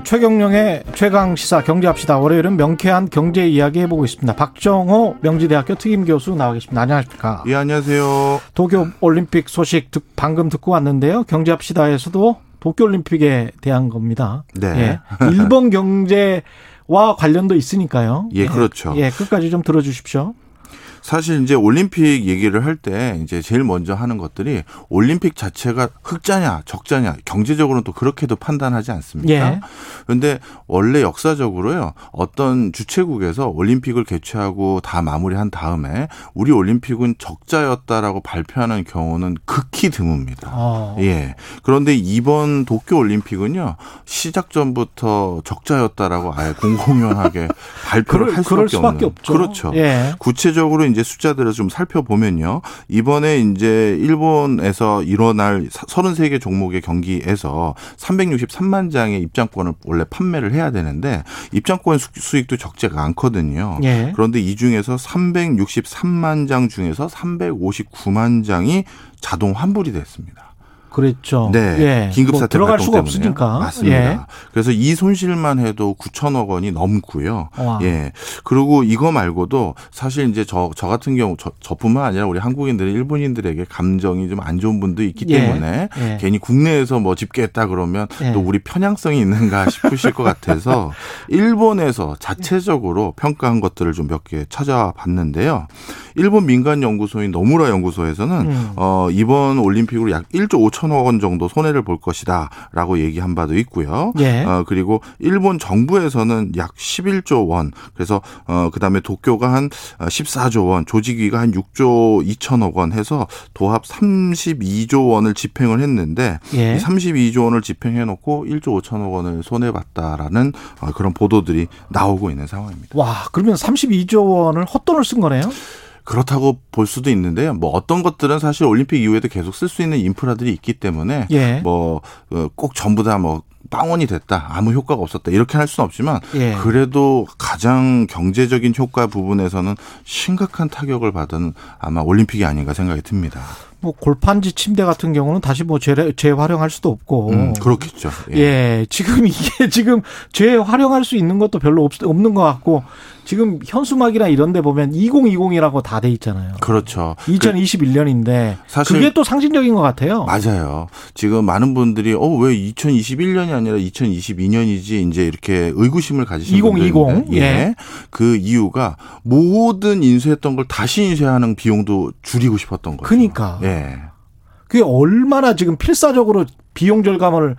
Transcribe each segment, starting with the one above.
네, 최경령의 최강 시사 경제합시다. 월요일은 명쾌한 경제 이야기 해보고 있습니다. 박정호 명지대학교 특임 교수 나와 계십니다. 안녕하십니까? 예, 안녕하세요. 도쿄 올림픽 소식 듣, 방금 듣고 왔는데요. 경제합시다에서도 도쿄 올림픽에 대한 겁니다. 네. 예, 일본 경제와 관련도 있으니까요. 예, 그렇죠. 예, 끝까지 좀 들어주십시오. 사실 이제 올림픽 얘기를 할 때 이제 제일 먼저 하는 것들이 올림픽 자체가 흑자냐 적자냐 경제적으로는 또 그렇게도 판단하지 않습니까? 예. 그런데 원래 역사적으로요 어떤 주최국에서 올림픽을 개최하고 다 마무리한 다음에 우리 올림픽은 적자였다라고 발표하는 경우는 극히 드뭅니다. 어. 예. 그런데 이번 도쿄 올림픽은요 시작 전부터 적자였다라고 아예 공공연하게 발표를 할 수밖에, 수밖에 없는. 없죠. 그렇죠. 예. 구체적으로 이제 숫자들을 좀 살펴보면요. 이번에 이제 일본에서 일어날 33개 종목의 경기에서 363만 장의 입장권을 원래 판매를 해야 되는데 입장권 수익도 적지가 않거든요. 예. 그런데 이 중에서 363만 장 중에서 359만 장이 자동 환불이 됐습니다. 그랬죠. 네. 예. 긴급 뭐 사태 들어갈 발동 수가 때문에. 없으니까. 맞습니다. 예. 그래서 이 손실만 해도 9천억 원이 넘고요. 와. 예. 그리고 이거 말고도 사실 이제 저, 저 같은 경우 저, 저뿐만 아니라 우리 한국인들이 일본인들에게 감정이 좀 안 좋은 분도 있기 예. 때문에 예. 괜히 국내에서 뭐 집계했다 그러면 예. 또 우리 편향성이 있는가 싶으실 것 같아서 일본에서 자체적으로 평가한 것들을 좀 몇 개 찾아봤는데요. 일본 민간 연구소인 노무라 연구소에서는 음. 어, 이번 올림픽으로 약 1조 5천 억 원 정도 손해를 볼 것이다라고 얘기한 바도 있고요. 예. 어, 그리고 일본 정부에서는 약 11조 원, 그래서 어, 그다음에 도쿄가 한 14조 원, 조직위가 한 6조 2천억 원 해서 도합 32조 원을 집행을 했는데 예. 이 32조 원을 집행해 놓고 1조 5천억 원을 손해 봤다라는 어, 그런 보도들이 나오고 있는 상황입니다. 와, 그러면 32조 원을 헛돈을 쓴 거네요? 그렇다고 볼 수도 있는데요. 뭐 어떤 것들은 사실 올림픽 이후에도 계속 쓸 수 있는 인프라들이 있기 때문에 예. 뭐꼭 전부 다뭐 빵원이 됐다 아무 효과가 없었다 이렇게 할 수는 없지만 예. 그래도 가장 경제적인 효과 부분에서는 심각한 타격을 받은 아마 올림픽이 아닌가 생각이 듭니다. 뭐 골판지 침대 같은 경우는 다시 뭐 재래, 재활용할 수도 없고. 음, 그렇겠죠. 예. 지금 이게 지금 재활용할 수 있는 것도 별로 없, 없는 것 같고 지금 현수막이나 이런 데 보면 2020이라고 다 돼 있잖아요. 그렇죠. 2021년인데 사실- 그게 또 상징적인 것 같아요. 맞아요. 지금 많은 분들이 어 왜 2021년이 아니라 2022년이지 이제 이렇게 의구심을 가지시는 2020, 분들 있는데 예. 예. 그 이유가 모든 인수했던 걸 다시 인수하는 비용도 줄이고 싶었던 거죠. 그러니까. 예. 그게 얼마나 지금 필사적으로 비용 절감을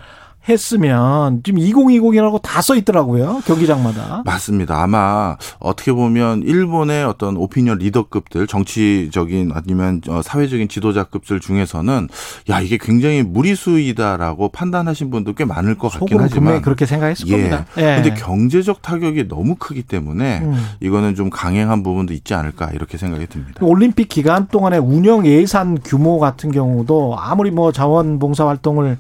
했으면 지금 2020이라고 다 써 있더라고요. 경기장마다. 맞습니다. 아마 어떻게 보면 일본의 어떤 오피니언 리더급들, 정치적인 아니면 어, 사회적인 지도자급들 중에서는 야 이게 굉장히 무리수이다라고 판단하신 분도 꽤 많을 것 같긴 하지만 그렇게 생각했을 예. 겁니다. 예. 근데 경제적 타격이 너무 크기 때문에 음. 이거는 좀 강행한 부분도 있지 않을까 이렇게 생각이 듭니다. 올림픽 기간 동안의 운영 예산 규모 같은 경우도 아무리 뭐 자원봉사 활동을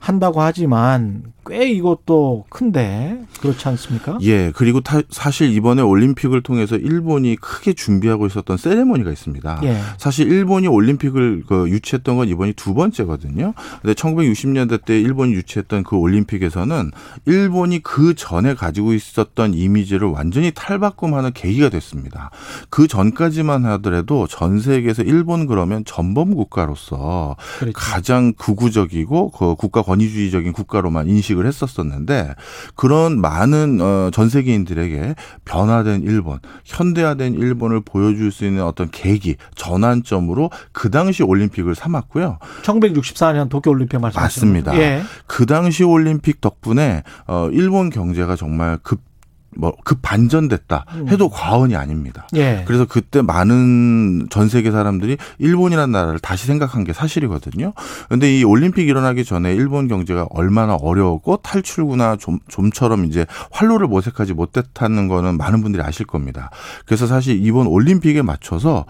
한다고 하지만 꽤 이것도 큰데 그렇지 않습니까? 예, 그리고 타- 사실 이번에 올림픽을 통해서 일본이 크게 준비하고 있었던 세레모니가 있습니다. 예. 사실 일본이 올림픽을 그 유치했던 건 이번이 두 번째거든요. 근데 1960년대 때 일본이 유치했던 그 올림픽에서는 일본이 그 전에 가지고 있었던 이미지를 완전히 탈바꿈하는 계기가 됐습니다. 그 전까지만 하더라도 전 세계에서 일본 그러면 전범 국가로서 그렇죠. 가장 극우적이고 그 국가 권위주의적인 국가로만 인식을 했었었는데 그런 많은 어, 전 세계인들에게 변화된 일본, 현대화된 일본을 보여줄 수 있는 어떤 계기, 전환점으로 그 당시 올림픽을 삼았고요. 1964년 도쿄 올림픽 말씀하시는 맞습니다. 예. 그 당시 올림픽 덕분에 어, 일본 경제가 정말 급 뭐, 급 반전됐다 해도 과언이 아닙니다. 예. 그래서 그때 많은 전 세계 사람들이 일본이라는 나라를 다시 생각한 게 사실이거든요. 그런데 이 올림픽 일어나기 전에 일본 경제가 얼마나 어려웠고 탈출구나 좀, 좀처럼 이제 활로를 모색하지 못했다는 거는 많은 분들이 아실 겁니다. 그래서 사실 이번 올림픽에 맞춰서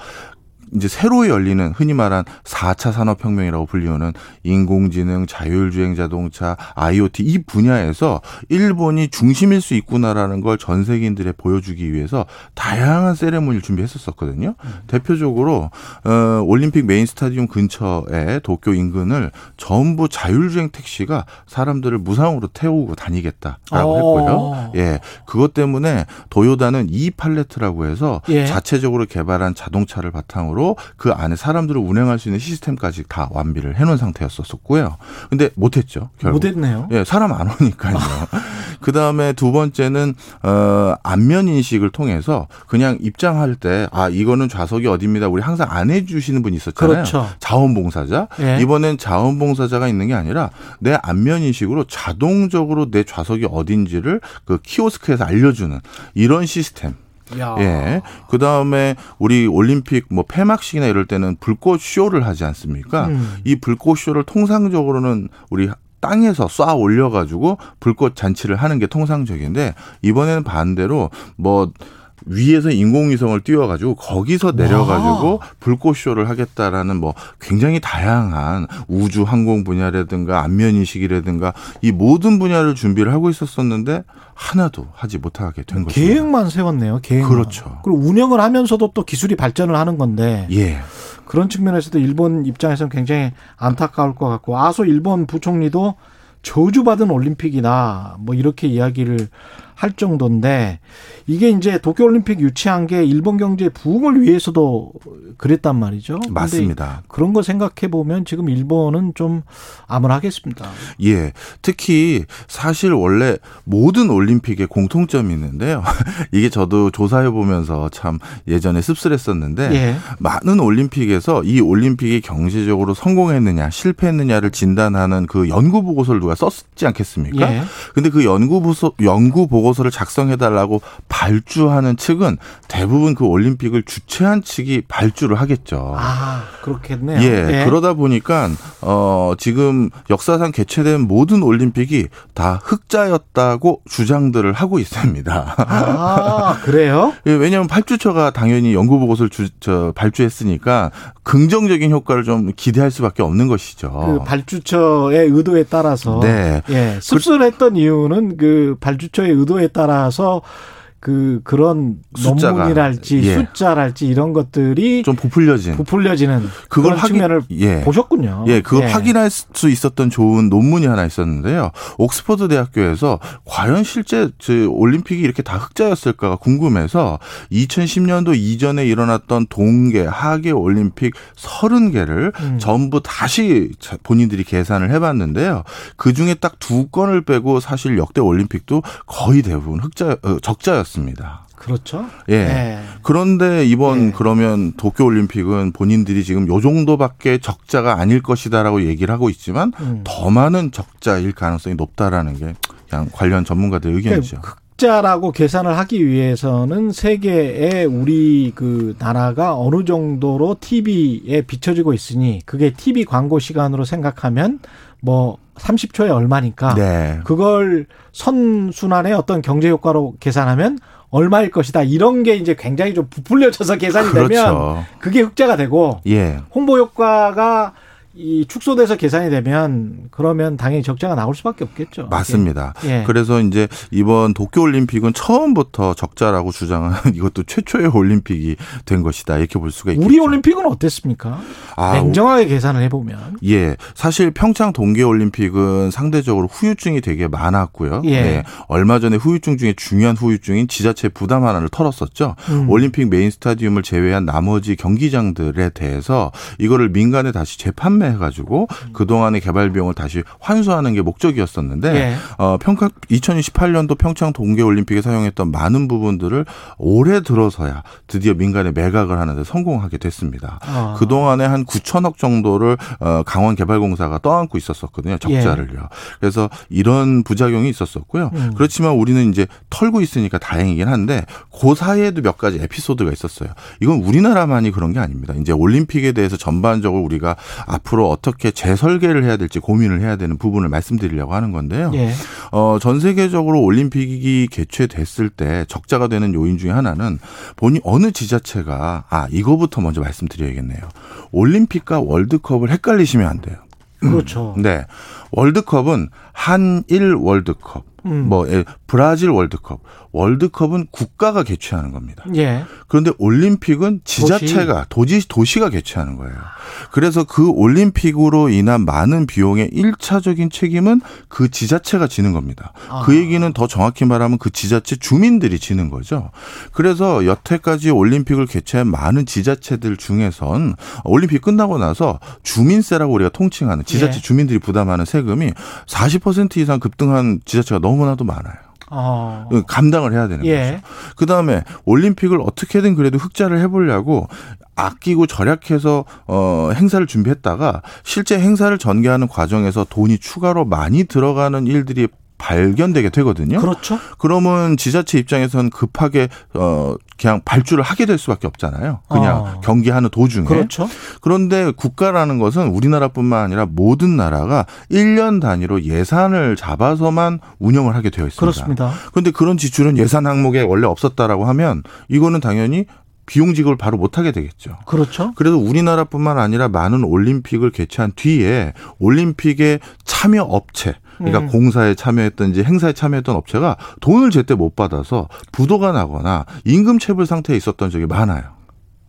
이제 새로 열리는 흔히 말한 4차 산업혁명이라고 불리우는 인공지능, 자율주행 자동차, IoT 이 분야에서 일본이 중심일 수 있구나라는 걸 전 세계인들에 보여주기 위해서 다양한 세레모니를 준비했었었거든요. 음. 대표적으로 어, 올림픽 메인 스타디움 근처에 도쿄 인근을 전부 자율주행 택시가 사람들을 무상으로 태우고 다니겠다라고 했고요. 예, 그것 때문에 도요다는 이 팔레트라고 해서 예. 자체적으로 개발한 자동차를 바탕으로 그 안에 사람들을 운행할 수 있는 시스템까지 다 완비를 해놓은 상태였었고요. 근데 못했죠. 결국. 못했네요. 예, 사람 안 오니까요. 그 다음에 두 번째는 어 안면 인식을 통해서 그냥 입장할 때 아 이거는 좌석이 어디입니다. 우리 항상 안 해주시는 분이 있었잖아요. 그렇죠. 자원봉사자. 예. 이번엔 자원봉사자가 있는 게 아니라 내 안면 인식으로 자동적으로 내 좌석이 어딘지를 그 키오스크에서 알려주는 이런 시스템. 야. 예. 그 다음에 우리 올림픽 뭐 폐막식이나 이럴 때는 불꽃 쇼를 하지 않습니까? 음. 이 불꽃 쇼를 통상적으로는 우리 땅에서 쏴 올려가지고 불꽃 잔치를 하는 게 통상적인데 이번에는 반대로 뭐 위에서 인공위성을 띄워가지고 거기서 내려가지고 와. 불꽃쇼를 하겠다라는 뭐 굉장히 다양한 우주 항공 분야라든가 안면 인식이라든가 이 모든 분야를 준비를 하고 있었었는데 하나도 하지 못하게 된 거죠. 계획만 세웠네요. 계획. 그렇죠. 그리고 운영을 하면서도 또 기술이 발전을 하는 건데. 예. 그런 측면에서도 일본 입장에서는 굉장히 안타까울 것 같고 아소 일본 부총리도 저주받은 올림픽이다. 뭐 이렇게 이야기를 할 정도인데 이게 이제 도쿄 올림픽 유치한 게 일본 경제 부흥을 위해서도 그랬단 말이죠. 맞습니다. 그런 거 생각해 보면 지금 일본은 좀 암울하겠습니다. 예. 특히 사실 원래 모든 올림픽에 공통점이 있는데요. 이게 저도 조사해 보면서 참 예전에 씁쓸했었는데 예. 많은 올림픽에서 이 올림픽이 경제적으로 성공했느냐 실패했느냐를 진단하는 그 연구 보고서를 누가 썼지 않겠습니까? 예. 근데 그 연구 보고서 연구 보고 보고서를 작성해 달라고 발주하는 측은 대부분 그 올림픽을 주최한 측이 발주를 하겠죠. 아, 그렇겠네요. 예, 예. 그러다 보니까 어 지금 역사상 개최된 모든 올림픽이 다 흑자였다고 주장들을 하고 있습니다. 아, 그래요? 예, 왜냐하면 발주처가 당연히 연구 보고서를 주, 저, 발주했으니까 긍정적인 효과를 좀 기대할 수밖에 없는 것이죠. 그 발주처의 의도에 따라서 네. 예, 씁쓸했던 이유는 그 발주처의 의도 정도에 따라서 그 그런 숫자가, 논문이랄지 예. 숫자랄지 이런 것들이 좀 부풀려진 부풀려지는 그걸 확인, 측면을 예. 보셨군요. 예, 그걸 예. 확인할 수 있었던 좋은 논문이 하나 있었는데요. 옥스퍼드 대학교에서 과연 실제 저 올림픽이 이렇게 다 흑자였을까가 궁금해서 2010년도 이전에 일어났던 동계, 하계 올림픽 30개를 음. 전부 다시 본인들이 계산을 해봤는데요. 그 중에 딱 두 건을 빼고 사실 역대 올림픽도 거의 대부분 흑자 어, 적자였. 있었습니다. 그렇죠. 예. 네. 그런데 이번 네. 그러면 도쿄 올림픽은 본인들이 지금 요 정도밖에 적자가 아닐 것이다라고 얘기를 하고 있지만 음. 더 많은 적자일 가능성이 높다라는 게 그냥 관련 전문가들 의견이죠. 그러니까 적자라고 계산을 하기 위해서는 세계에 우리 그 나라가 어느 정도로 TV에 비춰지고 있으니 그게 TV 광고 시간으로 생각하면 뭐 30초에 얼마니까 네. 그걸 선순환의 어떤 경제 효과로 계산하면 얼마일 것이다. 이런 게 이제 굉장히 좀 부풀려져서 계산이 그렇죠. 되면 그게 흑자가 되고 예. 홍보 효과가 이 축소돼서 계산이 되면 그러면 당연히 적자가 나올 수밖에 없겠죠. 맞습니다. 예. 그래서 이제 이번 도쿄 올림픽은 처음부터 적자라고 주장한 이것도 최초의 올림픽이 된 것이다 이렇게 볼 수가 있겠죠. 우리 올림픽은 어땠습니까? 아, 냉정하게 계산을 해보면. 예, 사실 평창 동계 올림픽은 상대적으로 후유증이 되게 많았고요. 예. 네. 얼마 전에 후유증 중에 중요한 후유증인 지자체 부담 하나를 털었었죠. 음. 올림픽 메인 스타디움을 제외한 나머지 경기장들에 대해서 이거를 민간에 다시 재판 판매 해가지고 그 동안의 개발 비용을 다시 환수하는 게 목적이었었는데 예. 어, 평창 2028년도 평창 동계올림픽에 사용했던 많은 부분들을 올해 들어서야 드디어 민간에 매각을 하는데 성공하게 됐습니다. 아. 그 동안에 한 9천억 정도를 어, 강원개발공사가 떠안고 있었었거든요. 적자를요. 예. 그래서 이런 부작용이 있었었고요. 음. 그렇지만 우리는 이제 털고 있으니까 다행이긴 한데 그 사이에도 몇 가지 에피소드가 있었어요. 이건 우리나라만이 그런 게 아닙니다. 이제 올림픽에 대해서 전반적으로 우리가 앞으로 앞으로 어떻게 재설계를 해야 될지 고민을 해야 되는 부분을 말씀드리려고 하는 건데요. 예. 어, 전 세계적으로 올림픽이 개최됐을 때 적자가 되는 요인 중에 하나는 본인 어느 지자체가 아 이거부터 먼저 말씀드려야겠네요. 올림픽과 월드컵을 헷갈리시면 안 돼요. 그렇죠. 네. 월드컵은 한일 월드컵, 음. 뭐 예, 브라질 월드컵, 월드컵은 국가가 개최하는 겁니다. 예. 그런데 올림픽은 지자체가 도시 도시 가 개최하는 거예요. 그래서 그 올림픽으로 인한 많은 비용의 일차적인 책임은 그 지자체가 지는 겁니다. 아. 그 얘기는 더 정확히 말하면 그 지자체 주민들이 지는 거죠. 그래서 여태까지 올림픽을 개최한 많은 지자체들 중에선 올림픽 끝나고 나서 주민세라고 우리가 통칭하는 지자체 예. 주민들이 부담하는 세금이 40% 이상 급등한 지자체가 너무나도 많아요. 어. 감당을 해야 되는 예. 거죠. 그 다음에 올림픽을 어떻게든 그래도 흑자를 해보려고 아끼고 절약해서 어 행사를 준비했다가 실제 행사를 전개하는 과정에서 돈이 추가로 많이 들어가는 일들이 발견되게 되거든요. 그렇죠. 그러면 지자체 입장에서는 급하게 어 그냥 발주를 하게 될 수밖에 없잖아요. 그냥 어. 경기하는 도중에. 그렇죠. 그런데 국가라는 것은 우리나라뿐만 아니라 모든 나라가 1년 단위로 예산을 잡아서만 운영을 하게 되어 있습니다. 그렇습니다. 그런데 그런 지출은 예산 항목에 원래 없었다라고 하면 이거는 당연히 비용 지급을 바로 못 하게 되겠죠. 그렇죠. 그래서 우리나라뿐만 아니라 많은 올림픽을 개최한 뒤에 올림픽의 참여 업체 그러니까 음. 공사에 참여했던 지 행사에 참여했던 업체가 돈을 제때 못 받아서 부도가 나거나 임금 체불 상태에 있었던 적이 많아요.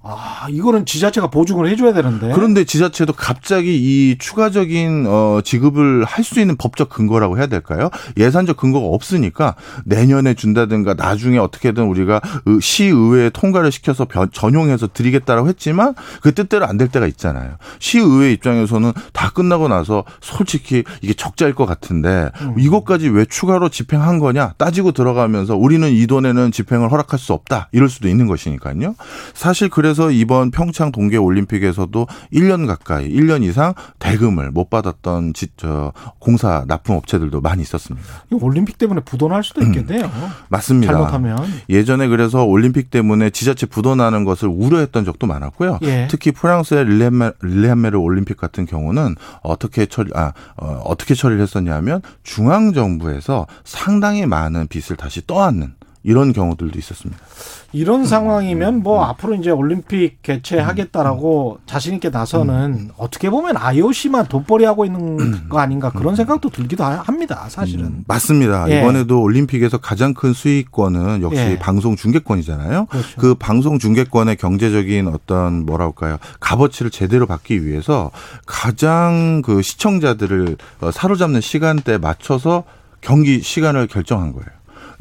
아, 이거는 지자체가 보증을 해줘야 되는데. 그런데 지자체도 갑자기 이 추가적인 어 지급을 할 수 있는 법적 근거라고 해야 될까요? 예산적 근거가 없으니까 내년에 준다든가 나중에 어떻게든 우리가 의- 시의회에 통과를 시켜서 변- 전용해서 드리겠다라고 했지만 그 뜻대로 안 될 때가 있잖아요. 시의회 입장에서는 다 끝나고 나서 솔직히 이게 적자일 것 같은데 음. 이것까지 왜 추가로 집행한 거냐 따지고 들어가면서 우리는 이 돈에는 집행을 허락할 수 없다 이럴 수도 있는 것이니까요. 사실 그래 서 이번 평창 동계 올림픽에서도 1년 가까이 1년 이상 대금을 못 받았던 지, 저, 공사 납품 업체들도 많이 있었습니다. 올림픽 때문에 부도날 수도 있겠네요. 맞습니다. 잘못하면. 예전에 그래서 올림픽 때문에 지자체 부도나는 것을 우려했던 적도 많았고요. 예. 특히 프랑스의 릴레메, 릴레메르 올림픽 같은 경우는 어떻게 처리 아 어, 어떻게 처리를 했었냐면 중앙 정부에서 상당히 많은 빚을 다시 떠안는 이런 경우들도 있었습니다. 이런 상황이면 음. 뭐 앞으로 이제 올림픽 개최하겠다라고 자신 있게 나서는 음. 어떻게 보면 IOC만 돈벌이 하고 있는 거 아닌가 그런 생각도 들기도 하- 합니다. 사실은. 음, 맞습니다. 예. 이번에도 올림픽에서 가장 큰 수익권은 역시 예. 방송 중계권이잖아요. 그렇죠. 그 방송 중계권의 경제적인 어떤 뭐랄까요 값어치를 제대로 받기 위해서 가장 그 시청자들을 어, 사로잡는 시간대에 맞춰서 경기 시간을 결정한 거예요.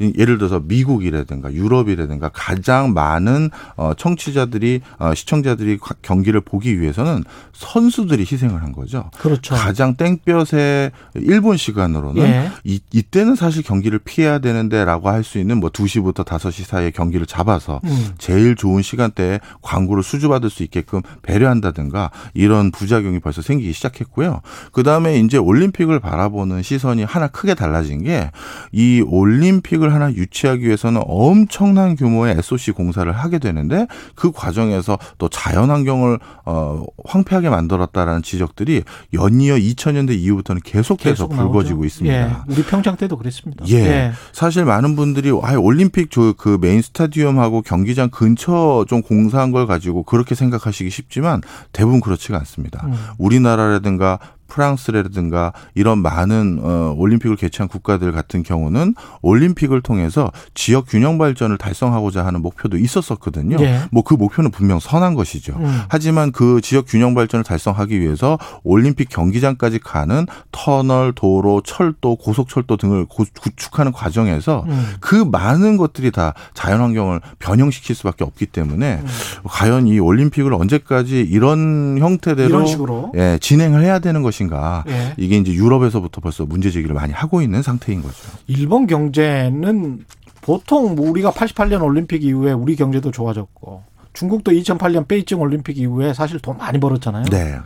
이- 예를 들어서 미국이라든가 유럽이라든가 가장 많은 어 청취자들이 어 시청자들이 가- 경기를 보기 위해서는 선수들이 희생을 한 거죠. 그렇죠. 가장 땡볕의 일본 시간으로는 예. 이, 이때는 사실 경기를 피해야 되는데라고 할 수 있는 뭐 2시부터 5시 사이에 경기를 잡아서 음. 제일 좋은 시간대에 광고를 수주받을 수 있게끔 배려한다든가 이런 부작용이 벌써 생기기 시작했고요. 그다음에 이제 올림픽을 바라보는 시선이 하나 크게 달라진 게 이 올림픽을 하나 유치하기 위해서는 엄청난 규모의 SOC 공사를 하게 되는데 그 과정에서 또 자연환경을 어 황폐하게 만들었다라는 지적들이 연이어 2000년대 이후부터는 계속해서 계속 불거지고. 있습니다. 예. 우리 평창 때도 그랬습니다. 예. 사실 많은 분들이 아 올림픽 저 그 메인 스타디움하고 경기장 근처 좀 공사한 걸 가지고 그렇게 생각하시기 쉽지만 대부분 그렇지가 않습니다. 음. 우리나라라든가 프랑스라든가 이런 많은 어 올림픽을 개최한 국가들 같은 경우는 올림픽을 통해서 지역 균형 발전을 달성하고자 하는 목표도 있었었거든요. 예. 뭐그 목표는 분명 선한 것이죠. 음. 하지만 그 지역 균형 발전을 달성하기 위해서 올림픽 경기장까지 가는 터널, 도로, 철도, 고속철도 등을 고- 구축하는 과정에서 음. 그 많은 것들이 다 자연환경을 변형시킬 수밖에 없기 때문에 음. 과연 이 올림픽을 언제까지 이런 형태대로 이런. 예, 진행을 해야 되는 것 인가. 예. 이게 이제 유럽에서부터 벌써 문제 제기를 많이 하고 있는 상태인 거죠. 일본 경제는 보통 뭐 우리가 88년 올림픽 이후에 우리 경제도 좋아졌고 중국도 2008년 베이징 올림픽 이후에 사실 돈 많이 벌었잖아요. 네.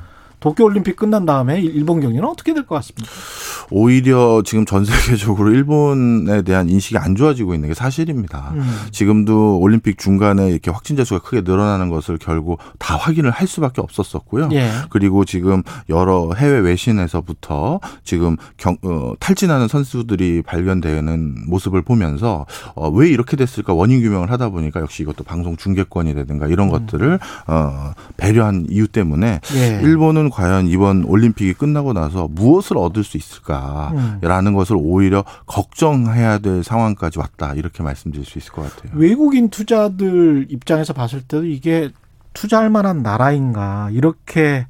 도쿄 올림픽 끝난 다음에 일본 경제는 어떻게 될 것 같습니까? 오히려 지금 전 세계적으로 일본에 대한 인식이 안 좋아지고 있는 게 사실입니다. 음. 지금도 올림픽 중간에 이렇게 확진자 수가 크게 늘어나는 것을 결국 다 확인을 할 수밖에 없었었고요. 예. 그리고 지금 여러 해외 외신에서부터 지금 경, 어, 탈진하는 선수들이 발견되는 모습을 보면서 어, 왜 이렇게 됐을까 원인 규명을 하다 보니까 역시 이것도 방송 중계권이라든가 이런 음. 것들을 어, 배려한 이유 때문에 예. 일본은 과연 이번 올림픽이 끝나고 나서 무엇을 얻을 수 있을까라는 음. 것을 오히려 걱정해야 될 상황까지 왔다 이렇게 말씀드릴 수 있을 것 같아요. 외국인 투자들 입장에서 봤을 때도 이게 투자할 만한 나라인가 이렇게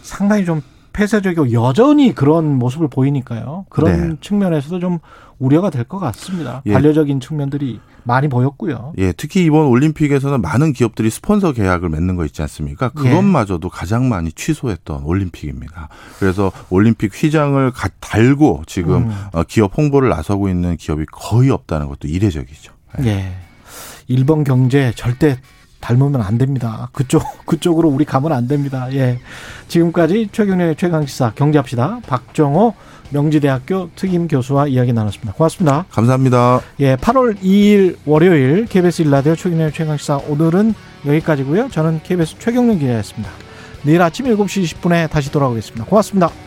상당히 좀 폐쇄적이고 여전히 그런 모습을 보이니까요. 그런 네. 측면에서도 좀 우려가 될 것 같습니다. 예. 반려적인 측면들이 많이 보였고요. 예, 특히 이번 올림픽에서는 많은 기업들이 스폰서 계약을 맺는 거 있지 않습니까? 예. 그것마저도 예. 가장 많이 취소했던 올림픽입니다. 그래서 올림픽 휘장을 달고 지금 음. 어, 기업 홍보를 나서고 있는 기업이 거의 없다는 것도 이례적이죠. 예. 예. 일본 경제 절대 닮으면 안 됩니다. 그쪽 그쪽으로 우리 가면 안 됩니다. 예. 지금까지 최경련의 최강 시사 경제합시다. 박정호 명지대학교 특임 교수와 이야기 나눴습니다. 고맙습니다. 감사합니다. 예, 8월 2일 월요일 KBS 일라디오 최경련의 최강 시사 오늘은 여기까지고요. 저는 KBS 최경련 기자였습니다. 내일 아침 7시 20분에 다시 돌아오겠습니다. 고맙습니다.